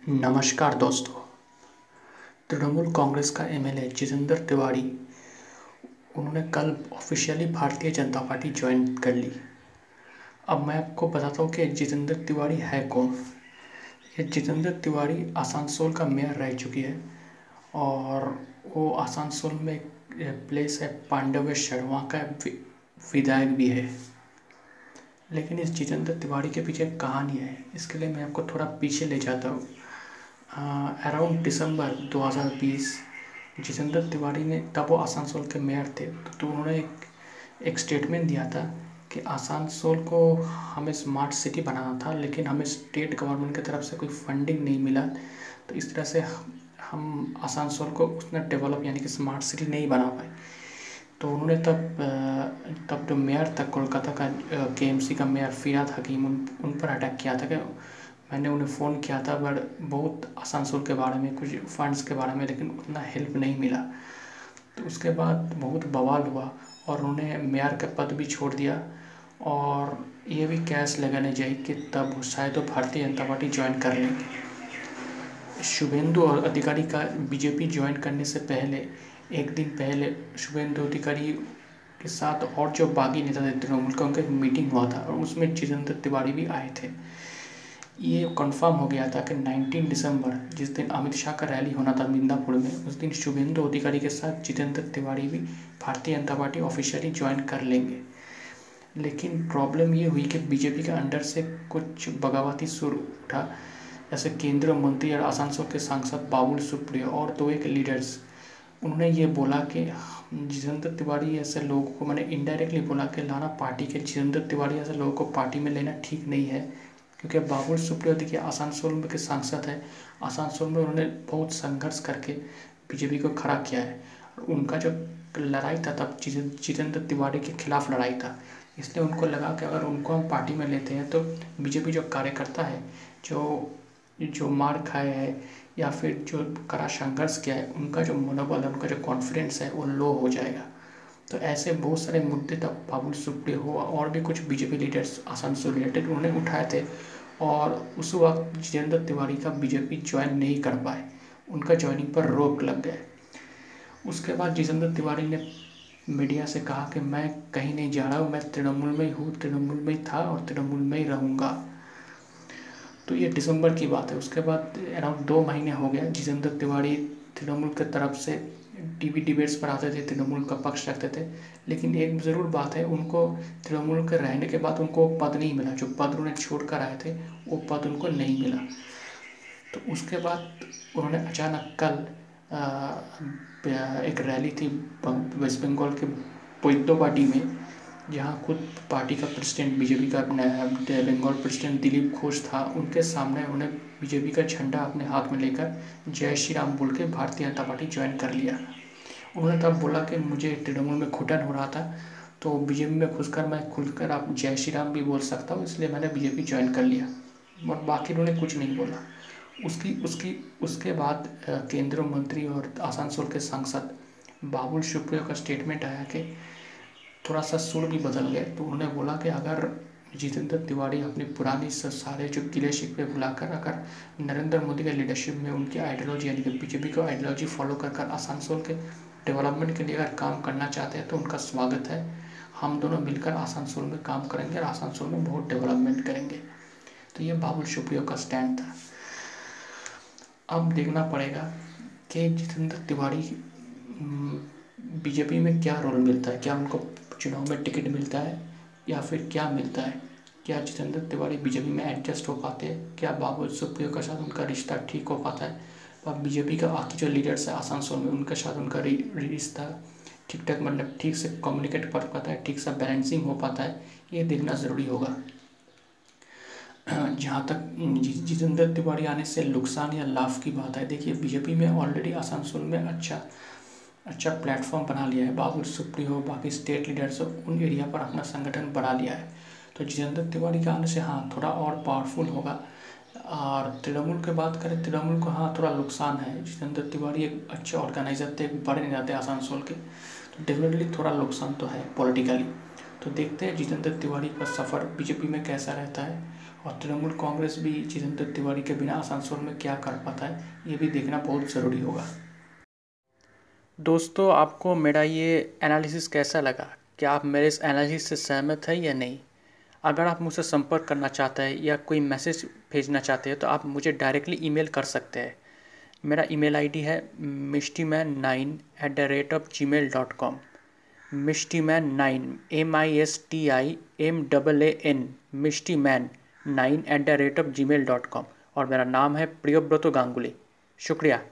नमस्कार दोस्तों। तृणमूल कांग्रेस का एमएलए जितेंद्र तिवारी, उन्होंने कल officially Bharatiya Janata party join कर ली। अब मैं आपको बताता हूँ कि जितेंद्र तिवारी है कौन। ये जितेंद्र तिवारी आसानसोल का मेयर रह चुकी है और वो आसानसोल में प्लेस है पांडवेश्वर वहाँ का विधायक भी है। लेकिन इस जितेंद्र तिवारी के पीछे कहानी है। इसके लिए मैं आपको थोड़ा पीछे ले जाता हूँ। अराउंड दिसंबर 2020 जितेंद्र तिवारी ने तब वो आसानसोल के मेयर थे तो उन्होंने एक एक स्टेटमेंट दिया था कि आसानसोल को हमें स्मार्ट सिटी बनाना था, लेकिन हमें स्टेट गवर्नमेंट की तरफ़ से कोई फंडिंग नहीं मिला। तो इस तरह से हम आसानसोल को उसने डेवलप यानी कि स्मार्ट सिटी नहीं बना पाए। तो उन्होंने तब तब जो मेयर था, कोलकाता का के का मेयर फिराद हकीम उन उन पर अटैक किया था कि मैंने उन्हें फ़ोन किया था बट बहुत आसानसोल के बारे में, कुछ फंड्स के बारे में, लेकिन उतना हेल्प नहीं मिला। तो उसके बाद बहुत बवाल हुआ और उन्होंने मेयर का पद भी छोड़ दिया और ये भी कैश लगाने जाए कि तब शायद वो भारतीय जनता पार्टी ज्वाइन कर लेंगे शुभेंदु और अधिकारी का बीजेपी ज्वाइन करने से पहले, एक दिन पहले शुभेंदु अधिकारी के साथ और जो बागी नेता थे, तृणमूल का उनका एक मीटिंग हुआ था और उसमें जितेंद्र तिवारी भी आए थे। ये कंफर्म हो गया था कि 19 दिसंबर जिस दिन अमित शाह का रैली होना था मिंदापुर में, उस दिन शुभेंदु अधिकारी के साथ जितेंद्र तिवारी भी Bharatiya Janata party officially join कर लेंगे। लेकिन प्रॉब्लम ये हुई कि बीजेपी के अंडर से कुछ बगावती सुर उठा, जैसे केंद्रीय मंत्री और आसानसोल के सांसद बाबुल सुप्रियो और दो एक लीडर्स उन्होंने ये बोला कि जितेंद्र तिवारी ऐसे लोगों को, मैंने इनडायरेक्टली बोला कि लाना पार्टी के जितेंद्र तिवारी ऐसे लोगों को पार्टी में लेना ठीक नहीं है। क्योंकि बाबुल सुप्रियो देखिए, आसानसोल के सांसद है। आसानसोल में उन्होंने बहुत संघर्ष करके बीजेपी को खड़ा किया है। उनका जो लड़ाई था, तब जितेंद्र तिवारी के खिलाफ लड़ाई था। इसलिए उनको लगा कि अगर उनको हम पार्टी में लेते हैं तो बीजेपी जो कार्यकर्ता है, जो जो मार खाए है, या फिर जो कड़ा संघर्ष किया है, उनका जो मनोबल है उनका जो कॉन्फिडेंस है, वो लो हो जाएगा। तो ऐसे बहुत सारे मुद्दे तब बाबुल सुप्रियो हो और भी कुछ बीजेपी लीडर्स आसान से रिलेटेड उन्होंने उठाए थे और उस वक्त जितेंद्र तिवारी का बीजेपी ज्वाइन नहीं कर पाए। उनका ज्वाइनिंग पर रोक लग गए। उसके बाद जितेंद्र तिवारी ने मीडिया से कहा कि मैं कहीं नहीं जा रहा हूँ, मैं तृणमूल में ही हूँ, तृणमूल में ही था और तृणमूल में ही रहूँगा। तो ये दिसंबर की बात है। उसके बाद अराउंड दो महीने हो गया जितेंद्र तिवारी तृणमूल की तरफ़ से टीवी डिबेट्स पर आते थे, तृणमूल का पक्ष रखते थे। लेकिन एक ज़रूर बात है, उनको तृणमूल के रहने के बाद उनको पद नहीं मिला। जो पद उन्हें छोड़ कर आए थे, वो पद उनको नहीं मिला। तो उसके बाद उन्होंने अचानक कल एक रैली थी वेस्ट बंगाल के पोइतो पार्टी में। जहाँ खुद पार्टी का प्रेसिडेंट, बीजेपी का बंगाल प्रेसिडेंट दिलीप घोष था। उनके सामने उन्हें बीजेपी का झंडा अपने हाथ में लेकर जय श्री राम बोल के भारतीय जनता पार्टी ज्वाइन कर लिया। उन्होंने तब बोला कि मुझे तृणमूल में घुटन हो रहा था तो बीजेपी में घुसकर मैं खुलकर आप जय श्री राम भी बोल सकता हूँ, इसलिए मैंने बीजेपी ज्वाइन कर लिया। और बाकी उन्होंने कुछ नहीं बोला। उसकी उसकी, उसके बाद केंद्रीय मंत्री और आसानसोल के सांसद बाबुल सुप्रियो का स्टेटमेंट आया कि थोड़ा सा सुर भी बदल गए तो उन्होंने बोला कि अगर जितेंद्र तिवारी अपनी पुरानी सारे जो किले शिकवे बुलाकर अगर नरेंद्र मोदी के लीडरशिप में उनकी आइडियोलॉजी यानी कि बीजेपी को आइडियोलॉजी फॉलो कर कर आसानसोल के डेवलपमेंट के लिए अगर काम करना चाहते हैं तो उनका स्वागत है। हम दोनों मिलकर आसानसोल में काम करेंगे और आसानसोल में बहुत डेवलपमेंट करेंगे। तो ये बाबुल सुप्रियो का स्टैंड था। अब देखना पड़ेगा कि जितेंद्र तिवारी बीजेपी में क्या रोल मिलता है, क्या उनको चुनाव में टिकट मिलता है या फिर क्या मिलता है? क्या जितेंद्र तिवारी बीजेपी में एडजस्ट हो पाते हैं? क्या बाबुल सुप्रियो के साथ उनका रिश्ता ठीक हो पाता है? और बीजेपी का बाकी जो लीडर्स है, आसानसोल में, उनके साथ उनका रिश्ता ठीक ठाक मतलब ठीक से कम्युनिकेट कर पाता है, ठीक सा बैलेंसिंग हो पाता है, ये देखना ज़रूरी होगा। जहाँ तक जितेंद्र तिवारी आने से नुकसान या लाभ की बात है, देखिए बीजेपी में ऑलरेडी आसानसोल में अच्छा अच्छा प्लेटफॉर्म बना लिया है बाबुल सुप्री हो, बाकी स्टेट लीडर्स उन एरिया पर अपना संगठन बढ़ा लिया है। तो जितेंद्र तिवारी के आने से हाँ थोड़ा और पावरफुल होगा। और तृणमूल की बात करें, तृणमूल को हाँ थोड़ा नुकसान है। जितेंद्र तिवारी एक अच्छे ऑर्गेनाइजर थे बड़े नहीं जाते आसानसोल के। तो डेफिनेटली थोड़ा नुकसान तो है पॉलिटिकली तो देखते हैं जितेंद्र तिवारी का सफ़र बीजेपी में कैसा रहता है। और तृणमूल कांग्रेस भी जितेंद्र तिवारी के बिना आसानसोल में क्या कर पाता है, ये भी देखना बहुत ज़रूरी होगा। दोस्तों, आपको मेरा ये एनालिसिस कैसा लगा? क्या आप मेरे इस एनालिसिस से सहमत हैं या नहीं? अगर आप मुझसे संपर्क करना चाहते हैं या कोई मैसेज भेजना चाहते हैं तो आप मुझे डायरेक्टली ईमेल कर सकते हैं। मेरा ईमेल आईडी है Mishti man nine at the rate of Gmail dot com Mishti man nine M I S T I M double A N Mishti man nine at the rate of Gmail dot com और मेरा नाम है प्रियोव्रतो गांगुली। शुक्रिया।